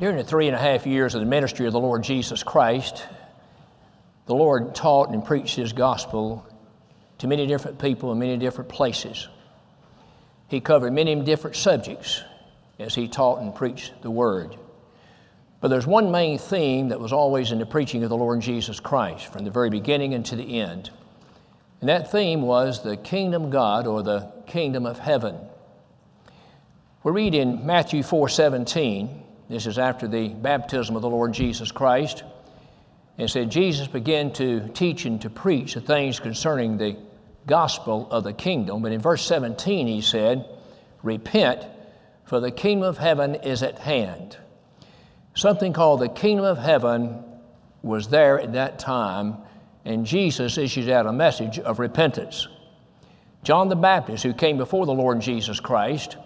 During the three and a half years of the ministry of the Lord Jesus Christ, the Lord taught and preached His gospel to many different people in many different places. He covered many different subjects as He taught and preached the Word. But there's one main theme that was always in the preaching of the Lord Jesus Christ from the very beginning and to the end. And that theme was the kingdom God or the kingdom of heaven. We read in Matthew 4 17, this is after the baptism of the Lord Jesus Christ, and said, Jesus began to teach and to preach the things concerning the gospel of the kingdom. But in verse 17, he said, Repent, for the kingdom of heaven is at hand something called the kingdom of heaven was there at that time, and Jesus issued out a message of repentance. John the Baptist, who came before the Lord Jesus Christ,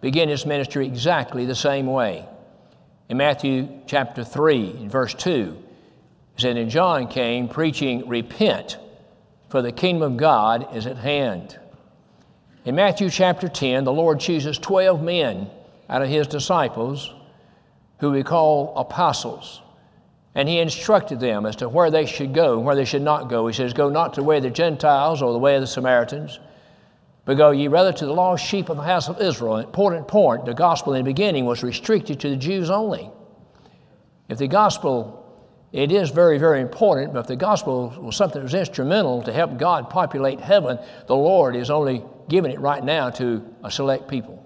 began his ministry exactly the same way. In Matthew chapter 3, in verse 2, it said, And John came preaching, Repent, for the kingdom of God is at hand. In Matthew chapter 10, the Lord chooses 12 men out of his disciples who we call apostles. And he instructed them as to where they should go and where they should not go. He says, Go not to the way of the Gentiles or the way of the Samaritans, but go ye rather to the lost sheep of the house of Israel. An important point the gospel in the beginning was restricted to the Jews only. If the gospel, it is very, very important, but if the gospel was something that was instrumental to help God populate heaven, the Lord is only giving it right now to a select people.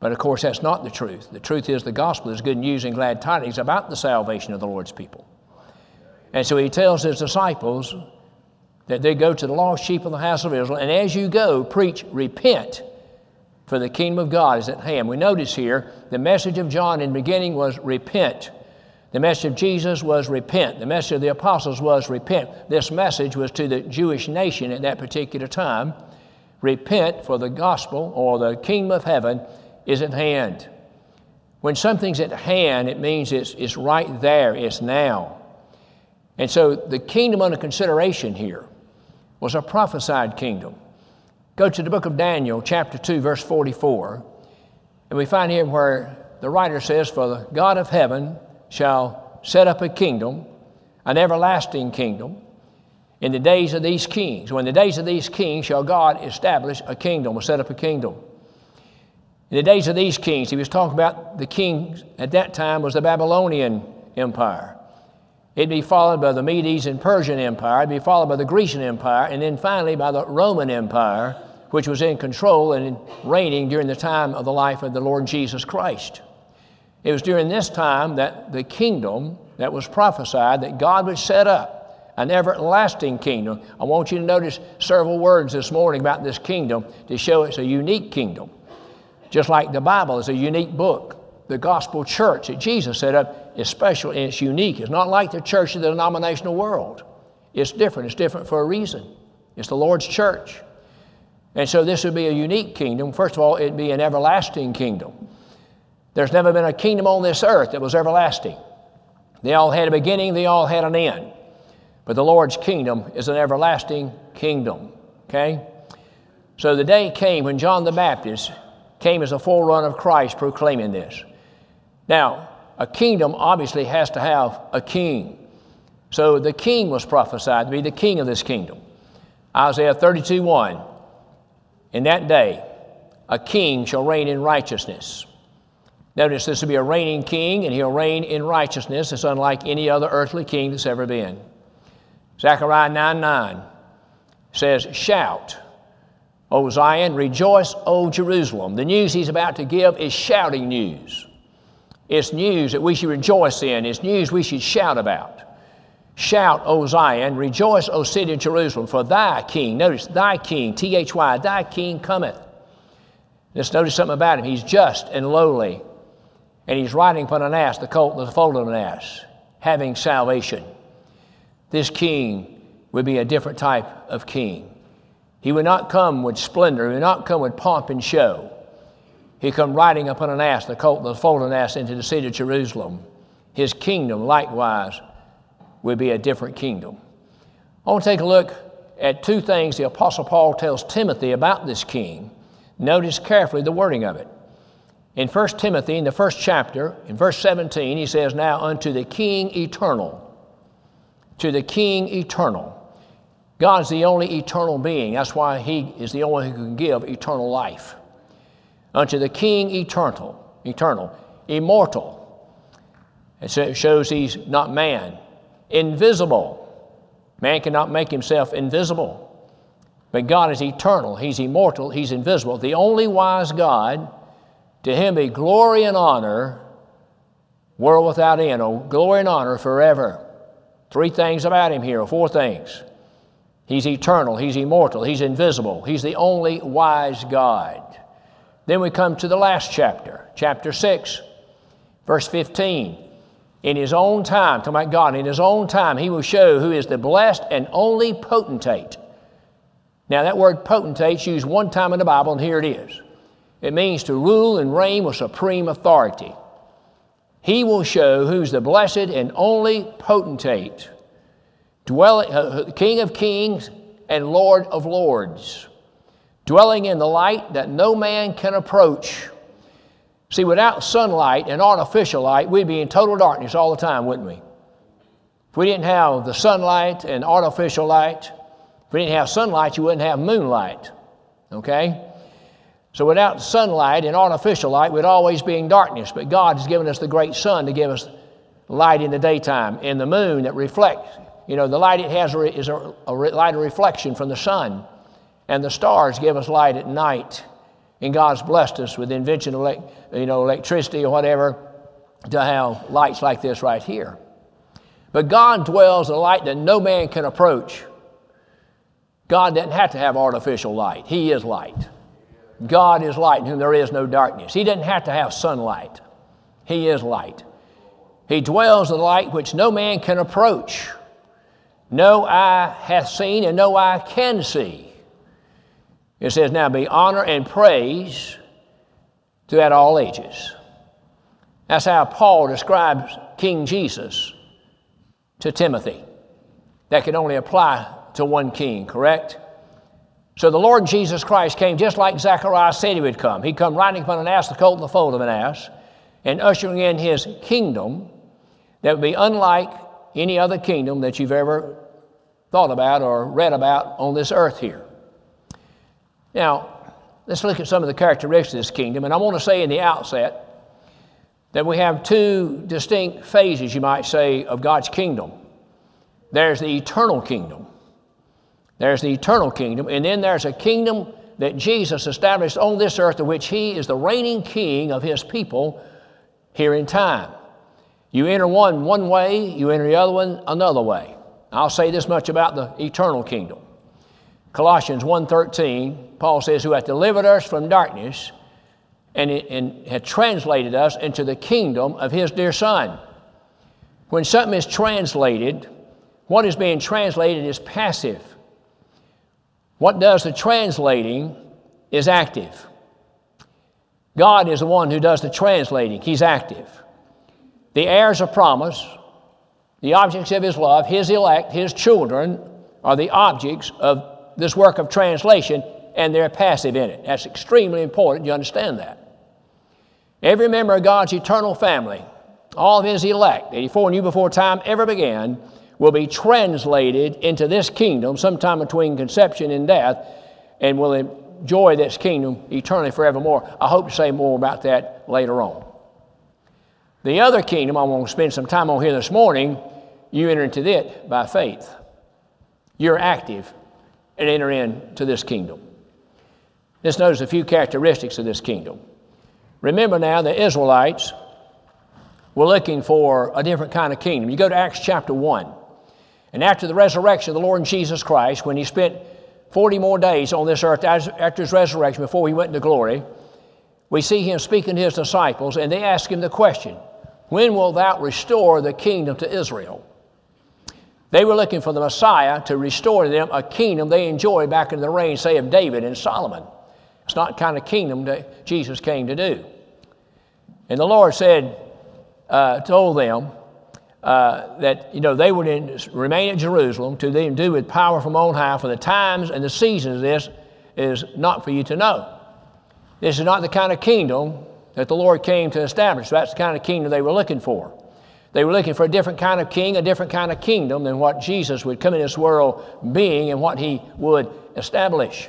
But of course, that's not the truth. The truth is the gospel is good news and glad tidings about the salvation of the Lord's people. And so he tells his disciples that they go to the lost sheep of the house of Israel, and as you go, preach, repent, for the kingdom of God is at hand. We notice here the message of John in the beginning was repent. The message of Jesus was repent. The message of the apostles was repent. This message was to the Jewish nation at that particular time repent for the gospel or the kingdom of heaven is at hand. When something's at hand, it means it's, it's right there, it's now. And so the kingdom under consideration here was a prophesied kingdom. Go to the book of Daniel, chapter 2, verse 44, and we find here where the writer says, For the God of heaven shall set up a kingdom, an everlasting kingdom, in the days of these kings. When the days of these kings shall God establish a kingdom, or set up a kingdom. In the days of these kings, he was talking about the kings at that time was the Babylonian Empire. It'd be followed by the Medes and Persian Empire, it'd be followed by the Grecian Empire, and then finally by the Roman Empire, which was in control and reigning during the time of the life of the Lord Jesus Christ. It was during this time that the kingdom that was prophesied that God would set up an everlasting kingdom. I want you to notice several words this morning about this kingdom to show it's a unique kingdom. Just like the Bible is a unique book. The gospel church that Jesus set up is special and it's unique. It's not like the church of the denominational world. It's different. It's different for a reason. It's the Lord's church. And so this would be a unique kingdom. First of all, it'd be an everlasting kingdom. There's never been a kingdom on this earth that was everlasting. They all had a beginning, they all had an end. But the Lord's kingdom is an everlasting kingdom. Okay? So the day came when John the Baptist came as a forerunner of Christ proclaiming this. Now, a kingdom obviously has to have a king. So the king was prophesied to be the king of this kingdom. Isaiah 32 1. In that day, a king shall reign in righteousness. Notice this will be a reigning king, and he'll reign in righteousness. It's unlike any other earthly king that's ever been. Zechariah 9 9 says, Shout O Zion, rejoice, O Jerusalem. The news he's about to give is shouting news. It's news that we should rejoice in, it's news we should shout about. Shout, O Zion, rejoice, O city of Jerusalem, for thy king, notice, thy king, T H Y, thy king cometh. Let's notice something about him. He's just and lowly, and he's riding upon an ass, the colt, the foal of an ass, having salvation. This king would be a different type of king. He would not come with splendor, he would not come with pomp and show. He come riding upon an ass, the colt, the foaled ass, into the city of Jerusalem. His kingdom, likewise, would be a different kingdom. I want to take a look at two things the Apostle Paul tells Timothy about this king. Notice carefully the wording of it. In 1 Timothy, in the first chapter, in verse 17, he says, Now unto the King eternal, to the King eternal. God's the only eternal being. That's why He is the only one who can give eternal life. Unto the King eternal, eternal, immortal. It shows He's not man. Invisible. Man cannot make himself invisible. But God is eternal, He's immortal, He's invisible. The only wise God, to Him be glory and honor, world without end, oh, glory and honor forever. Three things about Him here, four things. He's eternal, He's immortal, He's invisible, He's the only wise God. Then we come to the last chapter, chapter 6, verse 15. In His own time, talking about God, in His own time, He will show who is the blessed and only potentate now, that word potentate is used one time in the Bible, and here it is. It means to rule and reign with supreme authority. He will show who's the blessed and only potentate, dwelling, uh, uh, King of kings and Lord of lords, dwelling in the light that no man can approach. See, without sunlight and artificial light, we'd be in total darkness all the time, wouldn't we? If we didn't have the sunlight and artificial light, if we didn't have sunlight, you wouldn't have moonlight. Okay? So without sunlight and artificial light, we'd always be in darkness. But God has given us the great sun to give us light in the daytime, and the moon that reflects. You know, the light it has is a, light of reflection from the sun, and the stars give us light at night. And God's blessed us with invention you know, electricity or whatever to have lights like this right here. But God dwells in a light that no man can approach. God doesn't have to have artificial light. He is light. God is light in whom there is no darkness. He doesn't have to have sunlight. He is light. He dwells in light which no man can approach. No eye hath seen and no eye can see. It says, Now be honor and praise throughout all ages. That's how Paul describes King Jesus to Timothy. That can only apply to one king, correct? So the Lord Jesus Christ came just like Zechariah said he would come. He'd come riding upon an ass, the colt, and the foal of an ass, and ushering in his kingdom that would be unlike any other kingdom that you've ever thought about or read about on this earth here. Now, let's look at some of the characteristics of this kingdom, and I want to say in the outset that we have two distinct phases, you might say, of God's kingdom. There's the eternal kingdom, there's the eternal kingdom, and then there's a kingdom that Jesus established on this earth, of which He is the reigning king of His people here in time. You enter one one way, you enter the other one another way. I'll say this much about the eternal kingdom. Colossians 1.13, Paul says, who hath delivered us from darkness and, and had translated us into the kingdom of his dear Son. When something is translated, what is being translated is passive. What does the translating is active. God is the one who does the translating, He's active. The heirs of promise, the objects of His love, His elect, His children, are the objects of this work of translation, and they're passive in it. That's extremely important. You understand that. Every member of God's eternal family, all of His elect, that He foreknew before time ever began, will be translated into this kingdom sometime between conception and death and will enjoy this kingdom eternally forevermore. I hope to say more about that later on. The other kingdom I want to spend some time on here this morning, you enter into it by faith. You're active and enter into this kingdom. Let's notice a few characteristics of this kingdom. Remember now, the Israelites were looking for a different kind of kingdom. You go to Acts chapter 1. And after the resurrection of the Lord Jesus Christ, when he spent 40 more days on this earth after his resurrection before he went into glory, we see him speaking to his disciples, and they ask him the question When will thou restore the kingdom to Israel? They were looking for the Messiah to restore to them a kingdom they enjoyed back in the reign, say, of David and Solomon. It's not the kind of kingdom that Jesus came to do. And the Lord said, uh, told them, uh, that you know they would in, remain at Jerusalem to then do with power from on high. For the times and the seasons of this is not for you to know. This is not the kind of kingdom that the Lord came to establish. That's the kind of kingdom they were looking for. They were looking for a different kind of king, a different kind of kingdom than what Jesus would come in this world being and what he would establish.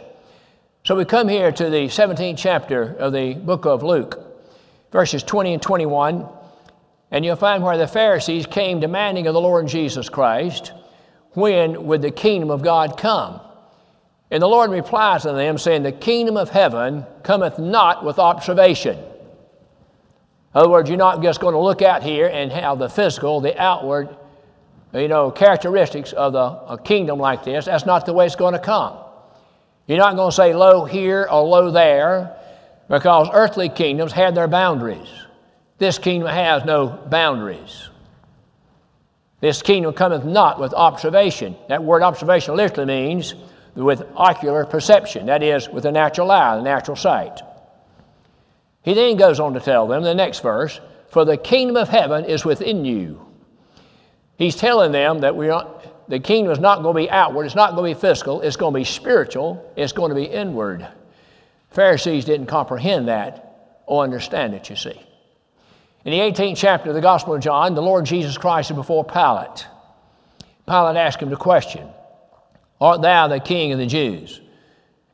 So we come here to the 17th chapter of the book of Luke, verses 20 and 21, and you'll find where the Pharisees came demanding of the Lord Jesus Christ, when would the kingdom of God come? And the Lord replies to them, saying, The kingdom of heaven cometh not with observation. In other words, you're not just going to look out here and have the physical, the outward, you know, characteristics of the, a kingdom like this. That's not the way it's going to come. You're not going to say lo here or lo there because earthly kingdoms had their boundaries. This kingdom has no boundaries. This kingdom cometh not with observation. That word observation literally means with ocular perception, that is, with the natural eye, the natural sight. He then goes on to tell them, the next verse, for the kingdom of heaven is within you. He's telling them that we are, the kingdom is not going to be outward, it's not going to be physical, it's going to be spiritual, it's going to be inward. Pharisees didn't comprehend that or understand it, you see. In the 18th chapter of the Gospel of John, the Lord Jesus Christ is before Pilate. Pilate asked him the question, Art thou the king of the Jews?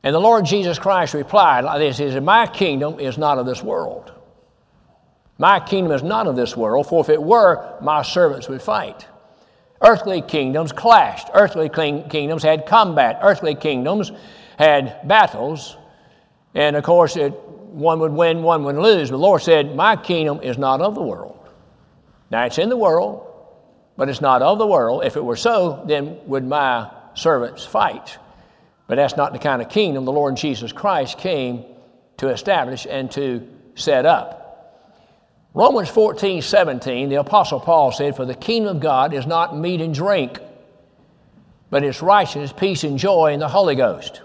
And the Lord Jesus Christ replied like this, he said, My kingdom is not of this world. My kingdom is not of this world, for if it were, my servants would fight. Earthly kingdoms clashed. Earthly kingdoms had combat. Earthly kingdoms had battles. And of course, it, one would win, one would lose. But the Lord said, My kingdom is not of the world. Now, it's in the world, but it's not of the world. If it were so, then would my servants fight. But that's not the kind of kingdom the Lord Jesus Christ came to establish and to set up. Romans 14, 17, the Apostle Paul said, For the kingdom of God is not meat and drink, but it's righteousness, peace, and joy in the Holy Ghost.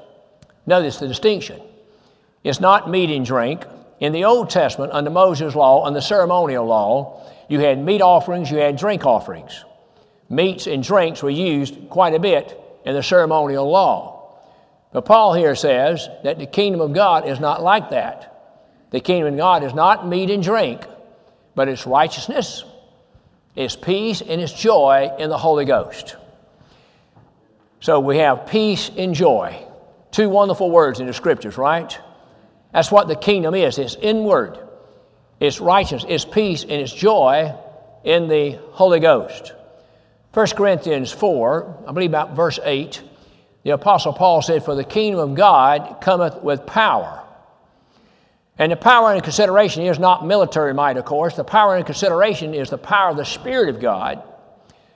Notice the distinction. It's not meat and drink. In the Old Testament, under Moses' law, under ceremonial law, you had meat offerings, you had drink offerings. Meats and drinks were used quite a bit in the ceremonial law. But Paul here says that the kingdom of God is not like that. The kingdom of God is not meat and drink, but it's righteousness, it's peace, and it's joy in the Holy Ghost. So we have peace and joy. Two wonderful words in the scriptures, right? That's what the kingdom is. It's inward, it's righteousness, it's peace, and it's joy in the Holy Ghost. 1 Corinthians 4, I believe about verse 8, the Apostle Paul said, For the kingdom of God cometh with power. And the power and consideration is not military might, of course. The power and consideration is the power of the Spirit of God,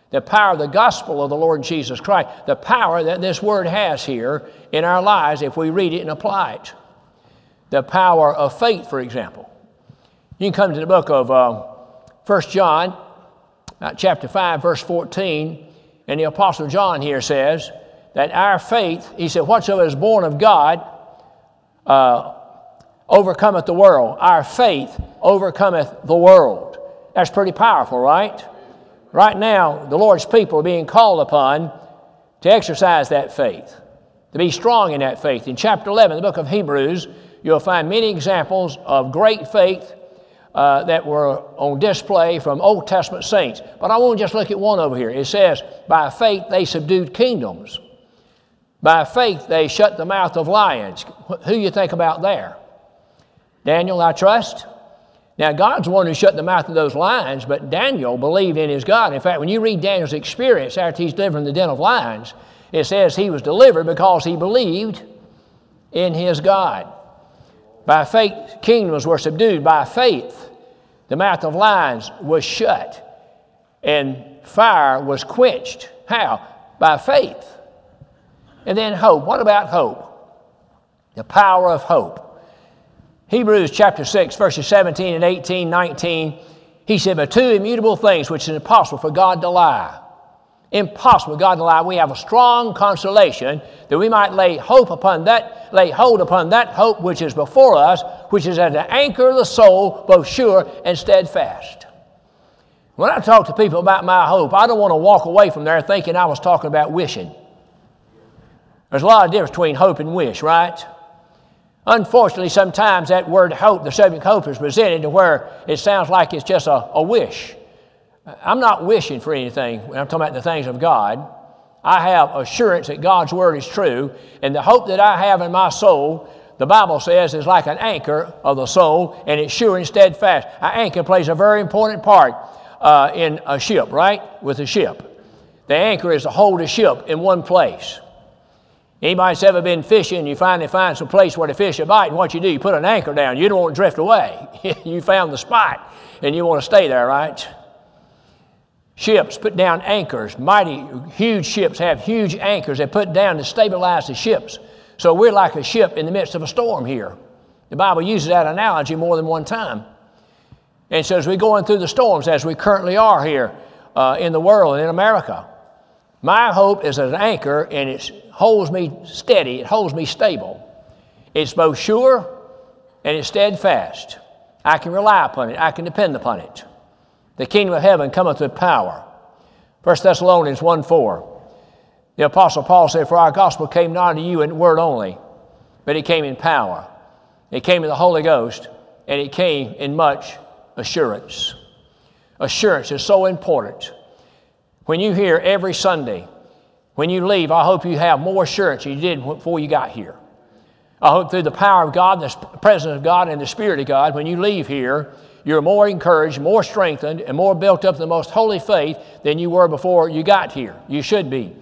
the power of the gospel of the Lord Jesus Christ, the power that this word has here in our lives if we read it and apply it. The power of faith, for example. You can come to the book of uh, 1 John, uh, chapter 5, verse 14, and the Apostle John here says that our faith, he said, whatsoever is born of God, uh, overcometh the world. Our faith overcometh the world. That's pretty powerful, right? Right now, the Lord's people are being called upon to exercise that faith, to be strong in that faith. In chapter 11, the book of Hebrews, you'll find many examples of great faith uh, that were on display from Old Testament saints. But I want to just look at one over here. It says, By faith they subdued kingdoms. By faith they shut the mouth of lions. Who you think about there? Daniel, I trust. Now, God's the one who shut the mouth of those lions, but Daniel believed in his God. In fact, when you read Daniel's experience after he's delivered from the den of lions, it says he was delivered because he believed in his God. By faith, kingdoms were subdued. By faith, the mouth of lions was shut and fire was quenched. How? By faith. And then hope. What about hope? The power of hope. Hebrews chapter 6, verses 17 and 18, 19, he said, But two immutable things which is impossible for God to lie. Impossible for God to lie. We have a strong consolation that we might lay hope upon that, lay hold upon that hope which is before us, which is at the anchor of the soul, both sure and steadfast. When I talk to people about my hope, I don't want to walk away from there thinking I was talking about wishing. There's a lot of difference between hope and wish, right? Unfortunately, sometimes that word hope, the subject hope, is presented to where it sounds like it's just a, a wish. I'm not wishing for anything when I'm talking about the things of God. I have assurance that God's word is true, and the hope that I have in my soul, the Bible says, is like an anchor of the soul, and it's sure and steadfast. An anchor plays a very important part uh, in a ship, right? With a ship. The anchor is to hold a ship in one place. Anybody's ever been fishing, you finally find some place where the fish are biting, what you do, you put an anchor down. You don't want to drift away. you found the spot, and you want to stay there, right? Ships put down anchors. Mighty, huge ships have huge anchors they put down to stabilize the ships. So we're like a ship in the midst of a storm here. The Bible uses that analogy more than one time. And so as we're going through the storms, as we currently are here uh, in the world and in America, my hope is an anchor and it holds me steady, it holds me stable. It's both sure and it's steadfast. I can rely upon it, I can depend upon it. The kingdom of heaven cometh with power. 1 Thessalonians 1 4. The Apostle Paul said, For our gospel came not to you in word only, but it came in power. It came in the Holy Ghost, and it came in much assurance. Assurance is so important. When you hear every Sunday, when you leave, I hope you have more assurance than you did before you got here. I hope through the power of God, the presence of God, and the Spirit of God, when you leave here, you're more encouraged, more strengthened, and more built up in the most holy faith than you were before you got here. You should be.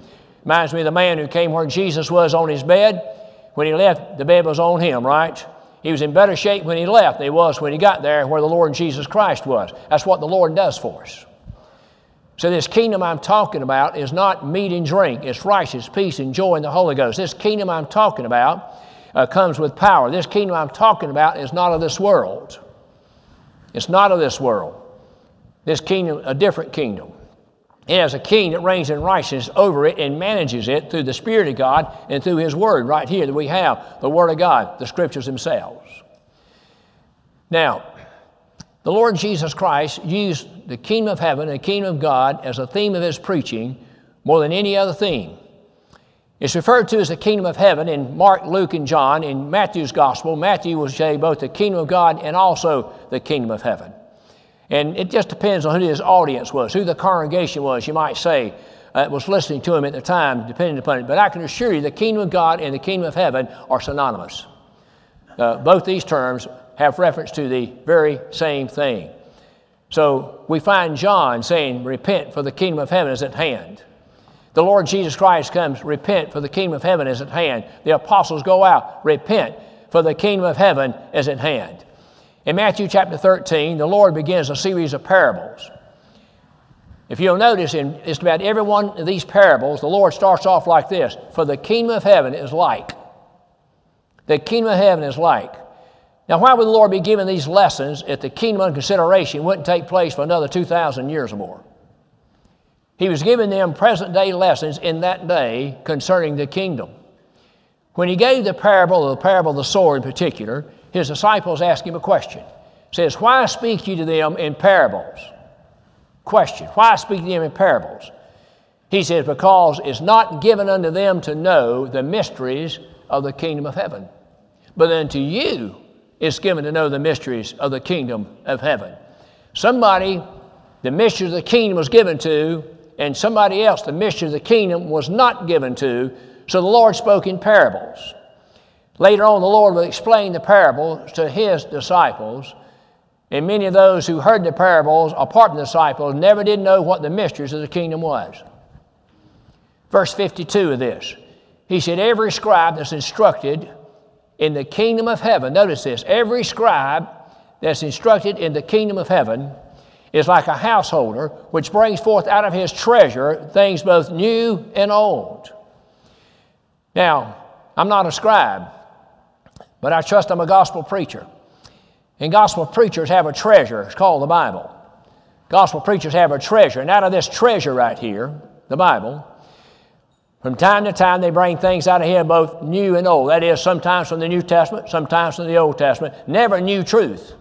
Reminds me of the man who came where Jesus was on his bed. When he left, the bed was on him, right? He was in better shape when he left than he was when he got there where the Lord Jesus Christ was. That's what the Lord does for us. So, this kingdom I'm talking about is not meat and drink, it's righteousness, peace, and joy in the Holy Ghost. This kingdom I'm talking about uh, comes with power. This kingdom I'm talking about is not of this world. It's not of this world. This kingdom, a different kingdom. It has a king that reigns in righteousness over it and manages it through the Spirit of God and through His Word. Right here that we have the Word of God, the Scriptures themselves. Now, the Lord Jesus Christ used the kingdom of heaven the kingdom of God as a theme of His preaching more than any other theme. It's referred to as the kingdom of heaven in Mark, Luke, and John. In Matthew's gospel, Matthew will say both the kingdom of God and also the kingdom of heaven. And it just depends on who his audience was, who the congregation was, you might say, uh, was listening to him at the time, depending upon it. But I can assure you the kingdom of God and the kingdom of heaven are synonymous. Uh, both these terms have reference to the very same thing. So we find John saying, Repent, for the kingdom of heaven is at hand. The Lord Jesus Christ comes, repent, for the kingdom of heaven is at hand. The apostles go out, repent, for the kingdom of heaven is at hand. In Matthew chapter 13, the Lord begins a series of parables. If you'll notice, in just about every one of these parables, the Lord starts off like this For the kingdom of heaven is like. The kingdom of heaven is like. Now, why would the Lord be giving these lessons if the kingdom under consideration wouldn't take place for another 2,000 years or more? He was giving them present day lessons in that day concerning the kingdom. When he gave the parable, the parable of the sower in particular, his disciples asked him a question. Says, Why speak you to them in parables? Question, why speak to them in parables? He says, Because it's not given unto them to know the mysteries of the kingdom of heaven, but unto you it's given to know the mysteries of the kingdom of heaven. Somebody, the mysteries of the kingdom was given to, and somebody else the mystery of the kingdom was not given to, so the Lord spoke in parables. Later on, the Lord will explain the parables to his disciples, and many of those who heard the parables, apart from the disciples, never did know what the mysteries of the kingdom was. Verse 52 of this, he said, Every scribe that's instructed in the kingdom of heaven, notice this, every scribe that's instructed in the kingdom of heaven is like a householder which brings forth out of his treasure things both new and old. Now, I'm not a scribe, but I trust I'm a gospel preacher. And gospel preachers have a treasure. It's called the Bible. Gospel preachers have a treasure. And out of this treasure right here, the Bible, from time to time they bring things out of here both new and old. That is, sometimes from the New Testament, sometimes from the Old Testament. Never new truth.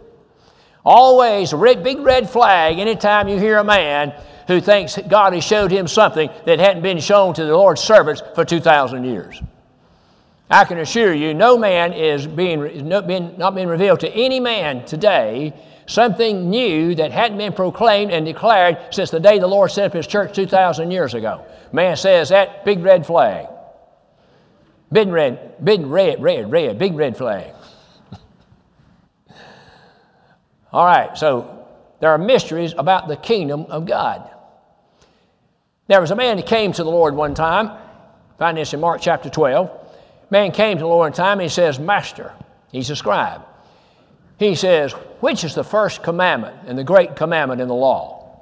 Always red, big red flag anytime you hear a man who thinks God has showed him something that hadn't been shown to the Lord's servants for 2,000 years. I can assure you, no man is being, not being revealed to any man today something new that hadn't been proclaimed and declared since the day the Lord set up His church 2,000 years ago. Man says that big red flag. Big red, big red, red, red, big red flag. All right, so there are mysteries about the kingdom of God. There was a man that came to the Lord one time. Find this in Mark chapter 12. Man came to the Lord one time and he says, Master, he's a scribe. He says, Which is the first commandment and the great commandment in the law?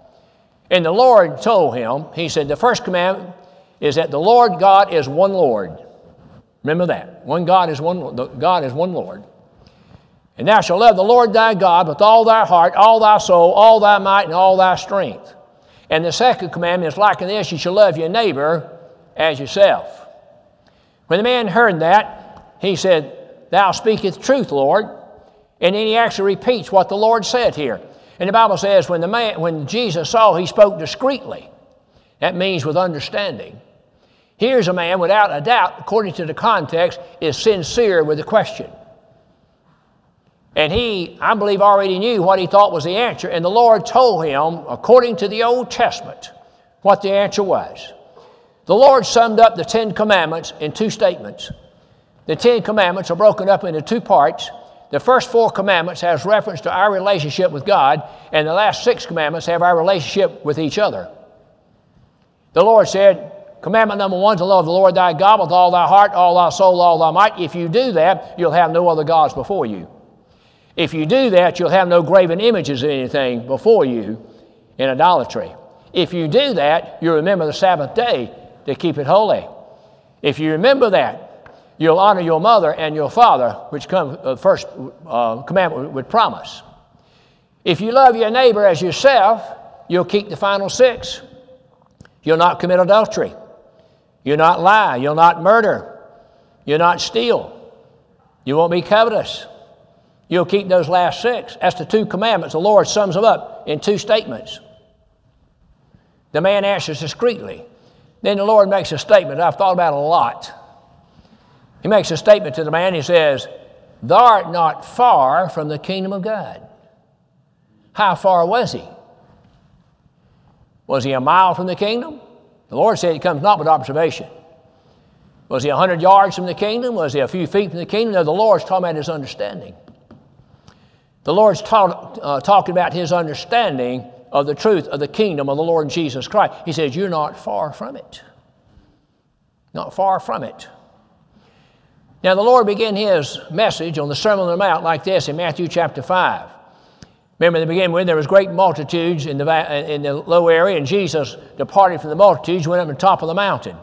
And the Lord told him, He said, The first commandment is that the Lord God is one Lord. Remember that. One God is one God is one Lord. And thou shalt love the Lord thy God with all thy heart, all thy soul, all thy might, and all thy strength. And the second commandment is like in this you shall love your neighbor as yourself. When the man heard that, he said, Thou speakest truth, Lord. And then he actually repeats what the Lord said here. And the Bible says when, the man, when Jesus saw, he spoke discreetly. That means with understanding. Here's a man, without a doubt, according to the context, is sincere with the question. And he, I believe, already knew what he thought was the answer. And the Lord told him, according to the Old Testament, what the answer was. The Lord summed up the Ten Commandments in two statements. The Ten Commandments are broken up into two parts. The first four commandments has reference to our relationship with God, and the last six commandments have our relationship with each other. The Lord said, Commandment number one to love the Lord thy God with all thy heart, all thy soul, all thy might. If you do that, you'll have no other gods before you. If you do that, you'll have no graven images of anything before you in idolatry. If you do that, you remember the Sabbath day to keep it holy. If you remember that, you'll honor your mother and your father, which comes uh, first uh, commandment would promise. If you love your neighbor as yourself, you'll keep the final six. You'll not commit adultery. You'll not lie. You'll not murder. You'll not steal. You won't be covetous. You'll keep those last six. That's the two commandments. The Lord sums them up in two statements. The man answers discreetly. Then the Lord makes a statement I've thought about a lot. He makes a statement to the man. He says, Thou art not far from the kingdom of God. How far was he? Was he a mile from the kingdom? The Lord said he comes not with observation. Was he a hundred yards from the kingdom? Was he a few feet from the kingdom? No, the Lord's talking about his understanding. The Lord's uh, talking about his understanding of the truth of the kingdom of the Lord Jesus Christ. He says, You're not far from it. Not far from it. Now, the Lord began his message on the Sermon on the Mount like this in Matthew chapter 5. Remember, in the beginning, when there was great multitudes in the, in the low area, and Jesus departed from the multitudes, went up on the top of the mountain.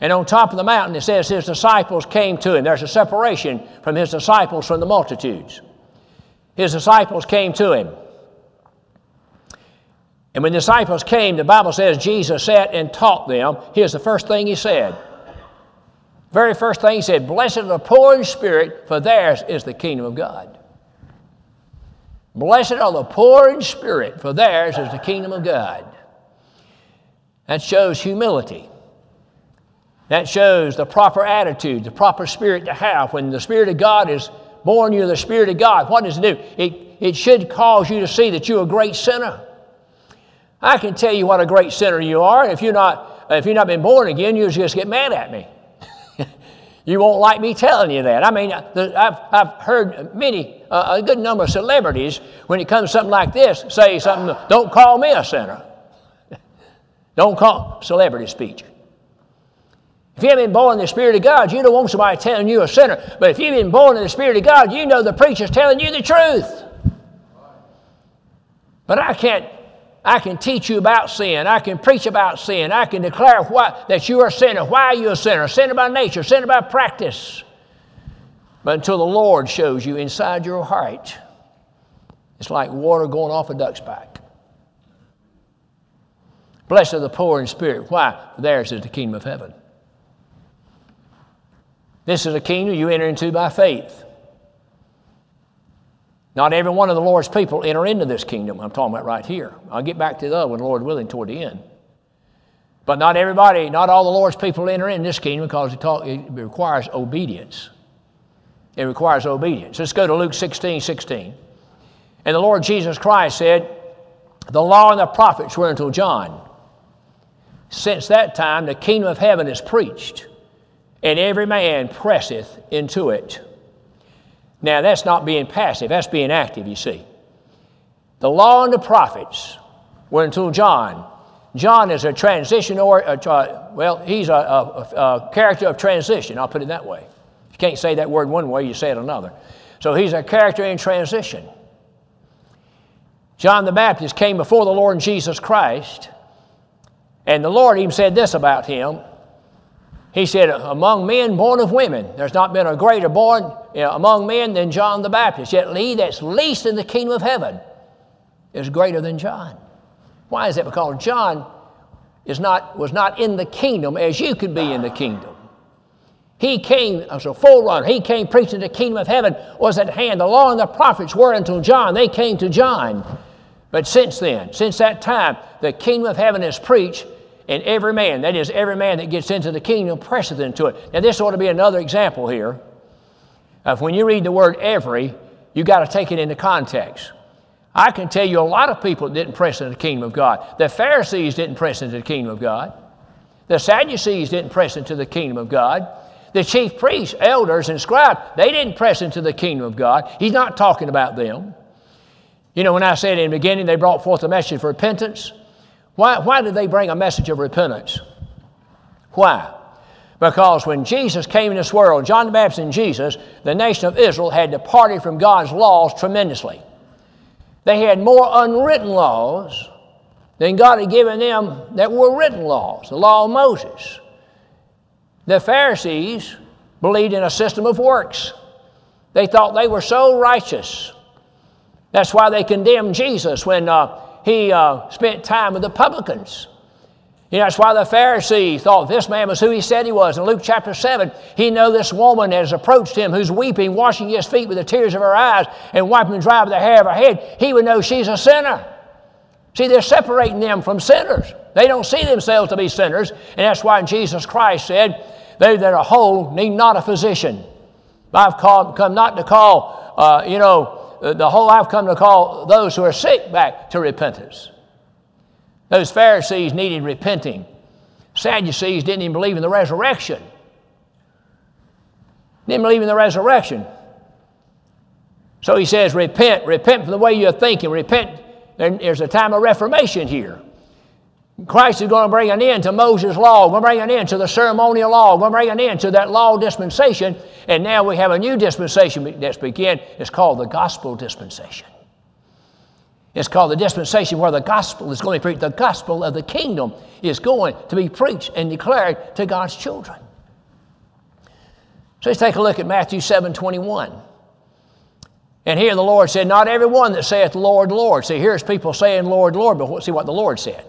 And on top of the mountain, it says his disciples came to him. There's a separation from his disciples from the multitudes his disciples came to him. And when the disciples came, the Bible says Jesus sat and taught them. Here's the first thing he said. Very first thing he said, Blessed are the poor in spirit, for theirs is the kingdom of God. Blessed are the poor in spirit, for theirs is the kingdom of God. That shows humility. That shows the proper attitude, the proper spirit to have. When the Spirit of God is born you the Spirit of God, what does it do? It, it should cause you to see that you're a great sinner. I can tell you what a great sinner you are. If you're not, if you've not been born again, you just get mad at me. You won't like me telling you that. I mean, I've, I've heard many, uh, a good number of celebrities, when it comes to something like this, say something, don't call me a sinner. don't call celebrity speech. If you haven't been born in the Spirit of God, you don't want somebody telling you a sinner. But if you've been born in the Spirit of God, you know the preacher's telling you the truth. But I can't, I can teach you about sin. I can preach about sin. I can declare why, that you are a sinner. Why are you a sinner? Sinner by nature, sinner by practice. But until the Lord shows you inside your heart, it's like water going off a duck's back. Blessed are the poor in spirit. Why? Theirs is the kingdom of heaven. This is a kingdom you enter into by faith. Not every one of the Lord's people enter into this kingdom I'm talking about right here. I'll get back to the other one, Lord willing, toward the end. But not everybody, not all the Lord's people enter in this kingdom because it, talk, it requires obedience. It requires obedience. Let's go to Luke 16 16. And the Lord Jesus Christ said, The law and the prophets were until John. Since that time, the kingdom of heaven is preached, and every man presseth into it. Now, that's not being passive, that's being active, you see. The law and the prophets were until John. John is a transition, or uh, well, he's a, a, a, character of transition. I'll put it that way. You can't say that word one way, you say it another. So he's a character in transition. John the Baptist came before the Lord Jesus Christ, and the Lord even said this about him. He said, Among men born of women, there's not been a greater born you know, among men than John the Baptist. Yet he that's least in the kingdom of heaven is greater than John. Why is that? Because John is not, was not in the kingdom as you could be in the kingdom. He came as a forerunner. He came preaching the kingdom of heaven was at hand. The law and the prophets were until John. They came to John. But since then, since that time, the kingdom of heaven is preached, and every man, that is, every man that gets into the kingdom, presseth into it. Now, this ought to be another example here of when you read the word every, you got to take it into context. I can tell you a lot of people didn't press into the kingdom of God. The Pharisees didn't press into the kingdom of God. The Sadducees didn't press into the kingdom of God. The chief priests, elders, and scribes, they didn't press into the kingdom of God. He's not talking about them. You know, when I said in the beginning they brought forth a message of repentance, why, why did they bring a message of repentance? Why? Because when Jesus came in this world, John the Baptist and Jesus, the nation of Israel had departed from God's laws tremendously. They had more unwritten laws than God had given them that were written laws, the law of Moses. The Pharisees believed in a system of works. They thought they were so righteous that's why they condemned Jesus when uh, he uh, spent time with the publicans. You know, that's why the Pharisee thought this man was who he said he was. In Luke chapter 7, he know this woman has approached him who's weeping, washing his feet with the tears of her eyes and wiping dry with the hair of her head. He would know she's a sinner. See, they're separating them from sinners. They don't see themselves to be sinners, and that's why Jesus Christ said, They that are whole need not a physician. I've called, come not to call, uh, you know, Uh, the whole I've come to call those who are sick back to repentance. Those Pharisees needed repenting. Sadducees didn't even believe in the resurrection. Didn't believe in the resurrection. So he says, repent, repent from the way you're thinking, repent. There's a time of reformation here. Christ is going to bring an end to Moses' law, going to bring an end to the ceremonial law, going to bring an end to that law dispensation, and now we have a new dispensation that's begun. It's called the gospel dispensation. It's called the dispensation where the gospel is going to be preached. The gospel of the kingdom is going to be preached and declared to God's children. So let's take a look at Matthew 7 21. And here the Lord said, Not everyone that saith, Lord, Lord. See, here's people saying, Lord, Lord, but see what the Lord said.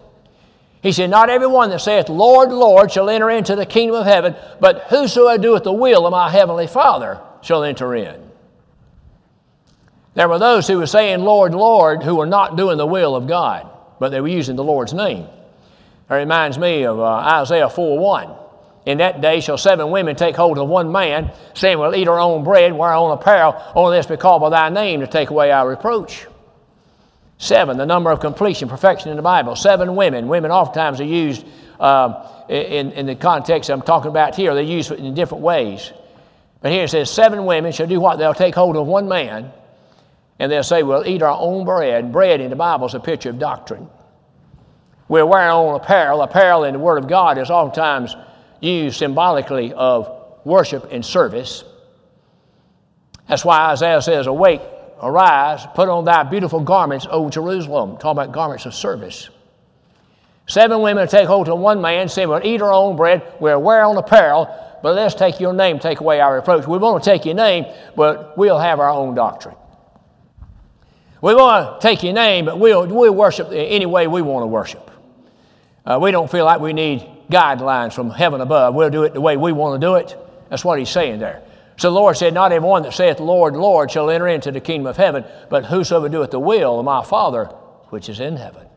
He said, Not everyone that saith, Lord, Lord, shall enter into the kingdom of heaven, but whosoever doeth the will of my heavenly Father shall enter in. There were those who were saying, Lord, Lord, who were not doing the will of God, but they were using the Lord's name. That reminds me of uh, Isaiah 4 1. In that day shall seven women take hold of one man, saying, We'll eat our own bread, wear our own apparel, only this be called by thy name to take away our reproach. Seven, the number of completion, perfection in the Bible. Seven women. Women oftentimes are used uh, in, in the context I'm talking about here. They're used in different ways. But here it says, seven women shall do what? They'll take hold of one man, and they'll say, We'll eat our own bread. Bread in the Bible is a picture of doctrine. We'll wear our own apparel. Apparel in the Word of God is oftentimes used symbolically of worship and service. That's why Isaiah says, Awake, Arise, put on thy beautiful garments, O Jerusalem. Talking about garments of service. Seven women take hold of one man, saying, We'll eat our own bread, we'll wear on apparel, but let's take your name, take away our reproach. We want to take your name, but we'll have our own doctrine. We want to take your name, but we'll, we'll worship any way we want to worship. Uh, we don't feel like we need guidelines from heaven above. We'll do it the way we want to do it. That's what he's saying there. So the Lord said, Not everyone that saith, Lord, Lord, shall enter into the kingdom of heaven, but whosoever doeth the will of my Father which is in heaven.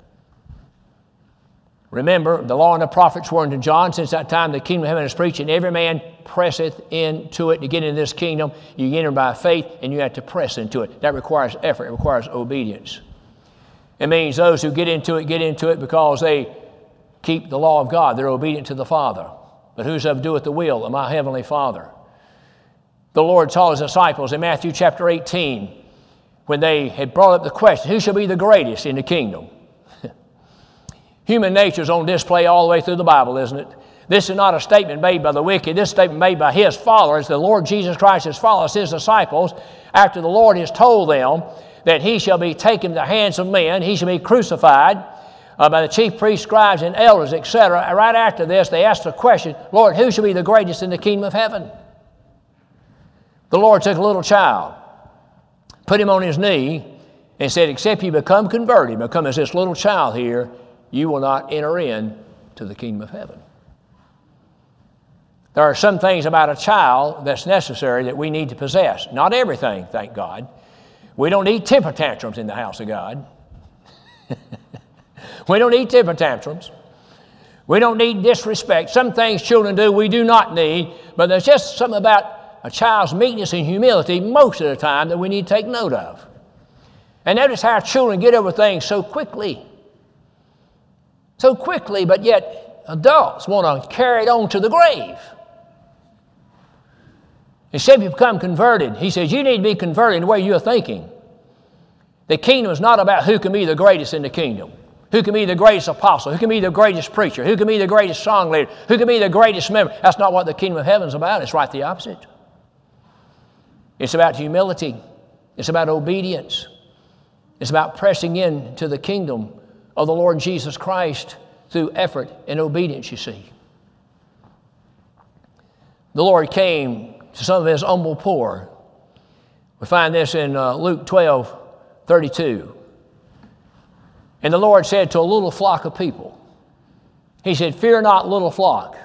Remember, the law and the prophets were unto John. Since that time, the kingdom of heaven is preached, and every man presseth into it to get into this kingdom. You enter by faith, and you have to press into it. That requires effort, it requires obedience. It means those who get into it get into it because they keep the law of God. They're obedient to the Father. But whosoever doeth the will of my heavenly Father. The Lord told his disciples in Matthew chapter 18, when they had brought up the question, Who shall be the greatest in the kingdom? Human nature is on display all the way through the Bible, isn't it? This is not a statement made by the wicked. This statement made by his followers, the Lord Jesus Christ, his followers, his disciples, after the Lord has told them that he shall be taken to the hands of men, he shall be crucified uh, by the chief priests, scribes, and elders, etc. Right after this, they asked the question, Lord, who shall be the greatest in the kingdom of heaven? The Lord took a little child, put him on his knee, and said, Except you become converted, become as this little child here, you will not enter in to the kingdom of heaven. There are some things about a child that's necessary that we need to possess. Not everything, thank God. We don't need temper tantrums in the house of God. we don't need temper tantrums. We don't need disrespect. Some things children do we do not need, but there's just something about a child's meekness and humility most of the time that we need to take note of. And notice how children get over things so quickly so quickly, but yet adults want to carry it on to the grave. Instead, you become converted. He says, You need to be converted in the way you're thinking. The kingdom is not about who can be the greatest in the kingdom, who can be the greatest apostle, who can be the greatest preacher, who can be the greatest song leader, who can be the greatest member. That's not what the kingdom of heaven is about. It's right the opposite. It's about humility, it's about obedience, it's about pressing in to the kingdom of the Lord Jesus Christ through effort and obedience, you see. The Lord came to some of his humble poor. We find this in uh, Luke 12 32. And the Lord said to a little flock of people, He said, Fear not, little flock.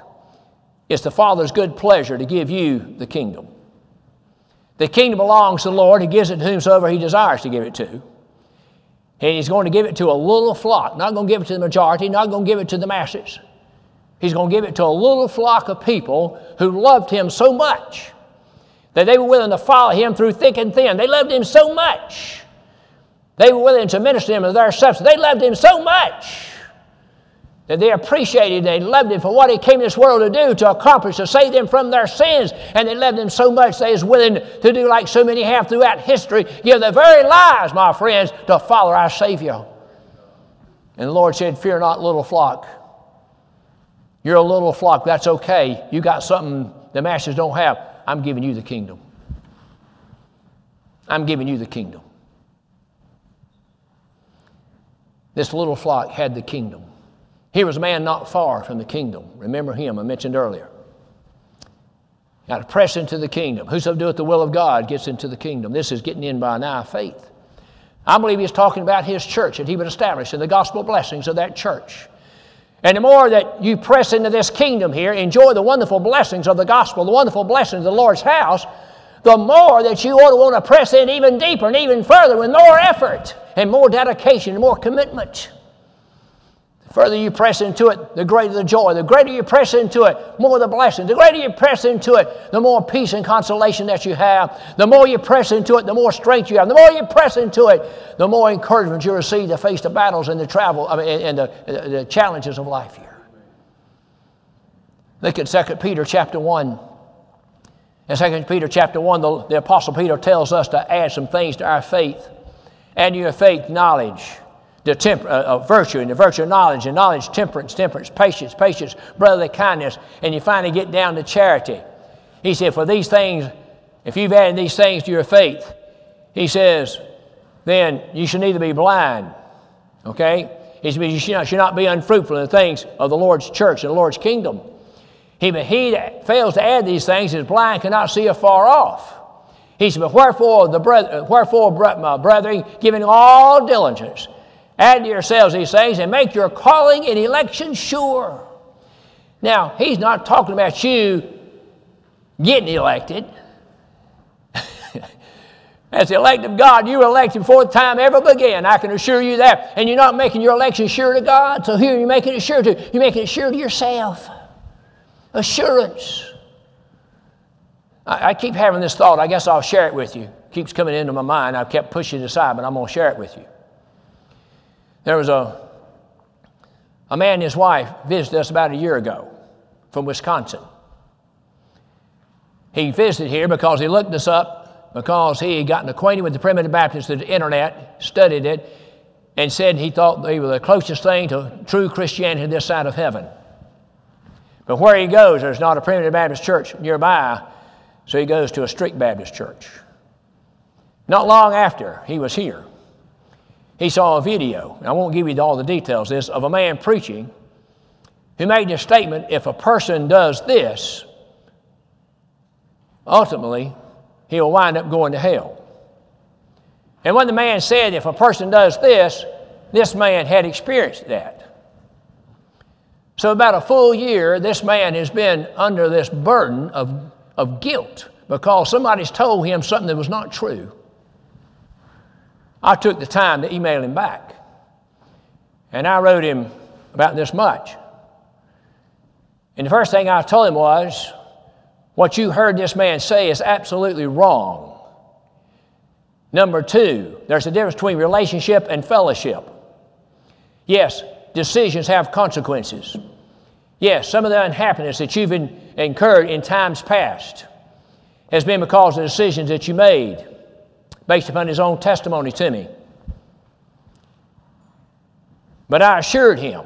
It's the Father's good pleasure to give you the kingdom. The kingdom belongs to the Lord. He gives it to whomsoever He desires to give it to. And he's going to give it to a little flock, not going to give it to the majority, not going to give it to the masses. He's going to give it to a little flock of people who loved him so much that they were willing to follow him through thick and thin. They loved him so much. They were willing to minister to him of their substance. They loved him so much that they appreciated they loved him for what he came to this world to do, to accomplish, to save them from their sins. And they loved him so much they was willing to do like so many have throughout history, give their very lives, my friends, to follow our Savior. And the Lord said, Fear not, little flock. You're a little flock, that's okay. You got something the masters don't have. I'm giving you the kingdom. I'm giving you the kingdom. This little flock had the kingdom. Here was a man not far from the kingdom. Remember him, I mentioned earlier. Got to press into the kingdom. Whoso doeth the will of God gets into the kingdom. This is getting in by now faith. I believe he's talking about his church that he would establish and the gospel blessings of that church. And the more that you press into this kingdom here, enjoy the wonderful blessings of the gospel, the wonderful blessings of the Lord's house, the more that you ought to want to press in even deeper and even further with more effort and more dedication and more commitment. The further you press into it, the greater the joy. The greater you press into it, more the blessing. The greater you press into it, the more peace and consolation that you have. The more you press into it, the more strength you have. The more you press into it, the more encouragement you receive to face the battles and the travel I mean, and the, the challenges of life here. Look at 2 Peter chapter 1. In 2 Peter chapter 1, the, the Apostle Peter tells us to add some things to our faith. Add to your faith knowledge the temper, uh, uh, virtue and the virtue of knowledge and knowledge temperance temperance patience patience brotherly kindness and you finally get down to charity. He said for these things if you've added these things to your faith he says then you should neither be blind okay? He said you should not, should not be unfruitful in the things of the lord's church and the lord's kingdom. He, but he that fails to add these things is blind cannot see afar off. He said but wherefore the brother, wherefore brethren giving all diligence Add to yourselves these things and make your calling and election sure. Now, he's not talking about you getting elected. As the elect of God, you were elected before the time ever began. I can assure you that. And you're not making your election sure to God, so here you're making it sure to. You're making it sure to yourself. Assurance. I, I keep having this thought. I guess I'll share it with you. It keeps coming into my mind. I've kept pushing it aside, but I'm going to share it with you. There was a, a man and his wife visited us about a year ago from Wisconsin. He visited here because he looked us up because he had gotten acquainted with the primitive Baptists through the internet, studied it, and said he thought they were the closest thing to true Christianity this side of heaven. But where he goes, there's not a primitive Baptist church nearby, so he goes to a strict Baptist church. Not long after he was here, he saw a video, I won't give you all the details this, of a man preaching who made a statement if a person does this, ultimately, he'll wind up going to hell. And when the man said, if a person does this, this man had experienced that. So, about a full year, this man has been under this burden of, of guilt because somebody's told him something that was not true. I took the time to email him back. And I wrote him about this much. And the first thing I told him was, What you heard this man say is absolutely wrong. Number two, there's a difference between relationship and fellowship. Yes, decisions have consequences. Yes, some of the unhappiness that you've incurred in times past has been because of decisions that you made based upon his own testimony to me. But I assured him,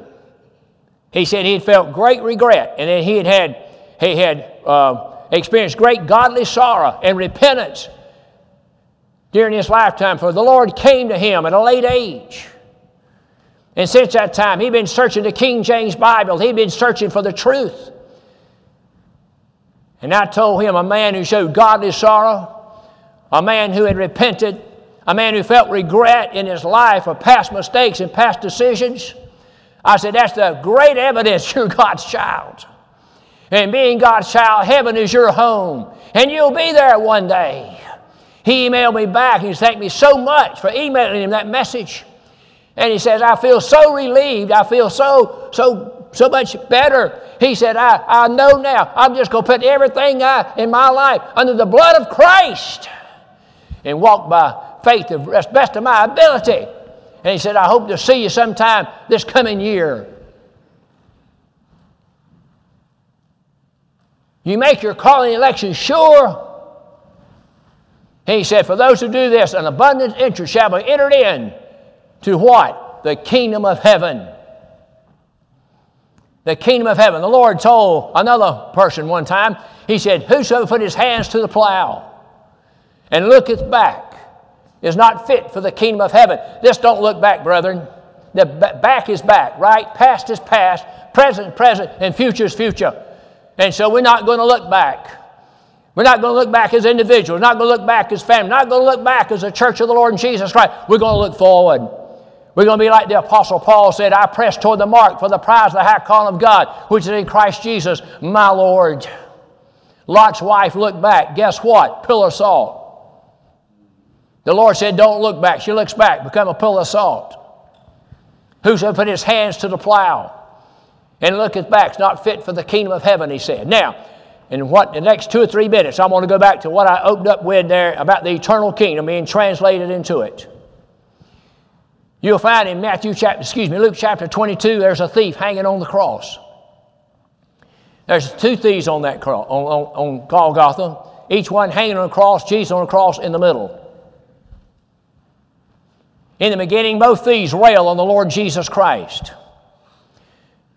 he said he had felt great regret and that he had, had, he had uh, experienced great godly sorrow and repentance during his lifetime, for the Lord came to him at a late age and since that time, he'd been searching the King James Bible, he'd been searching for the truth. And I told him a man who showed godly sorrow, a man who had repented, a man who felt regret in his life of past mistakes and past decisions. I said, That's the great evidence you're God's child. And being God's child, heaven is your home, and you'll be there one day. He emailed me back. He thanked me so much for emailing him that message. And he says, I feel so relieved. I feel so, so, so much better. He said, I, I know now. I'm just going to put everything I, in my life under the blood of Christ and walk by faith to the best of my ability. And he said, I hope to see you sometime this coming year. You make your calling election sure. He said, For those who do this, an abundant interest shall be entered in to what? The kingdom of heaven. The kingdom of heaven. The Lord told another person one time, He said, Whoso put his hands to the plow and looketh back is not fit for the kingdom of heaven. This don't look back, brethren. The back is back, right? Past is past, present, present, and future is future. And so we're not going to look back. We're not going to look back as individuals, not going to look back as family, not going to look back as a church of the Lord Jesus Christ. We're going to look forward. We're going to be like the Apostle Paul said, I press toward the mark for the prize of the high calling of God, which is in Christ Jesus, my Lord. Lot's wife looked back. Guess what? Pillar salt. The Lord said, Don't look back. She looks back, become a pillar of salt. Whoso put his hands to the plow and looketh back is not fit for the kingdom of heaven, he said. Now, in what the next two or three minutes, I want to go back to what I opened up with there about the eternal kingdom being translated into it. You'll find in Matthew chapter, excuse me, Luke chapter 22, there's a thief hanging on the cross. There's two thieves on that cross, on, on, on Golgotha, each one hanging on a cross, Jesus on a cross in the middle. In the beginning, both these rail on the Lord Jesus Christ.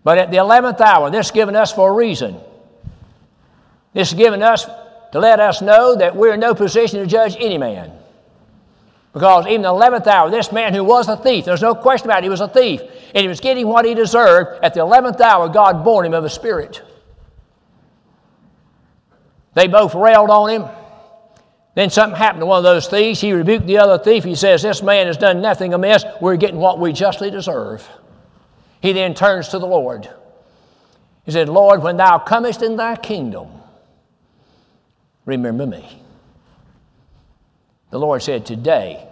But at the 11th hour, this is given us for a reason. This is given us to let us know that we're in no position to judge any man. Because even the 11th hour, this man who was a thief, there's no question about it, he was a thief, and he was getting what he deserved. At the 11th hour, God born him of a spirit. They both railed on him. Then something happened to one of those thieves. He rebuked the other thief. He says, This man has done nothing amiss. We're getting what we justly deserve. He then turns to the Lord. He said, Lord, when thou comest in thy kingdom, remember me. The Lord said, Today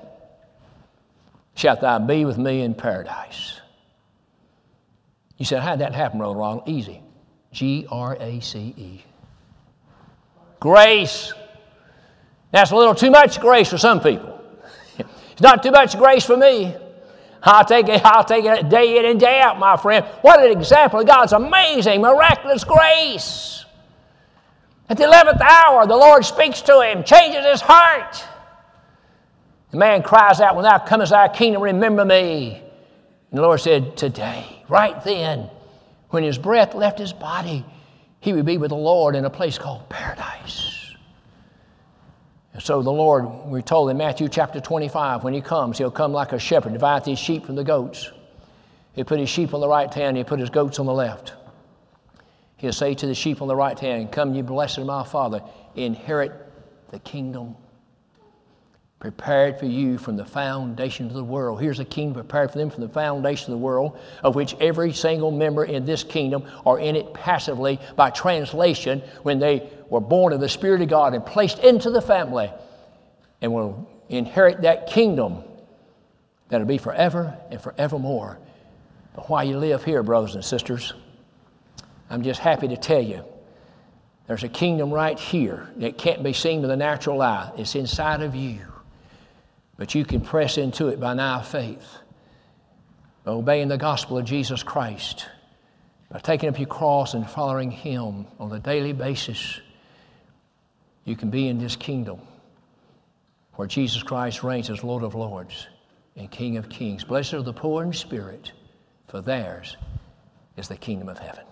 shalt thou be with me in paradise. You said, How'd that happen, Brother Ronald? Easy. G R A C E. Grace. That's a little too much grace for some people. it's not too much grace for me. I'll take it, I'll take it day in and day out, my friend. What an example of God's amazing, miraculous grace. At the 11th hour, the Lord speaks to him, changes his heart. The man cries out, When thou comest thy kingdom, remember me. And the Lord said, Today, right then, when his breath left his body, he would be with the Lord in a place called paradise. So the Lord, we're told in Matthew chapter 25, when he comes, he'll come like a shepherd, divide his sheep from the goats. He'll put his sheep on the right hand, he'll put his goats on the left. He'll say to the sheep on the right hand, Come, ye blessed of my Father, inherit the kingdom prepared for you from the foundation of the world. Here's a kingdom prepared for them from the foundation of the world, of which every single member in this kingdom are in it passively by translation when they were born of the Spirit of God and placed into the family and will inherit that kingdom that'll be forever and forevermore. But while you live here, brothers and sisters, I'm just happy to tell you there's a kingdom right here that can't be seen with the natural eye. It's inside of you. But you can press into it by now faith, by obeying the gospel of Jesus Christ, by taking up your cross and following Him on a daily basis. You can be in this kingdom where Jesus Christ reigns as Lord of Lords and King of Kings. Blessed are the poor in spirit, for theirs is the kingdom of heaven.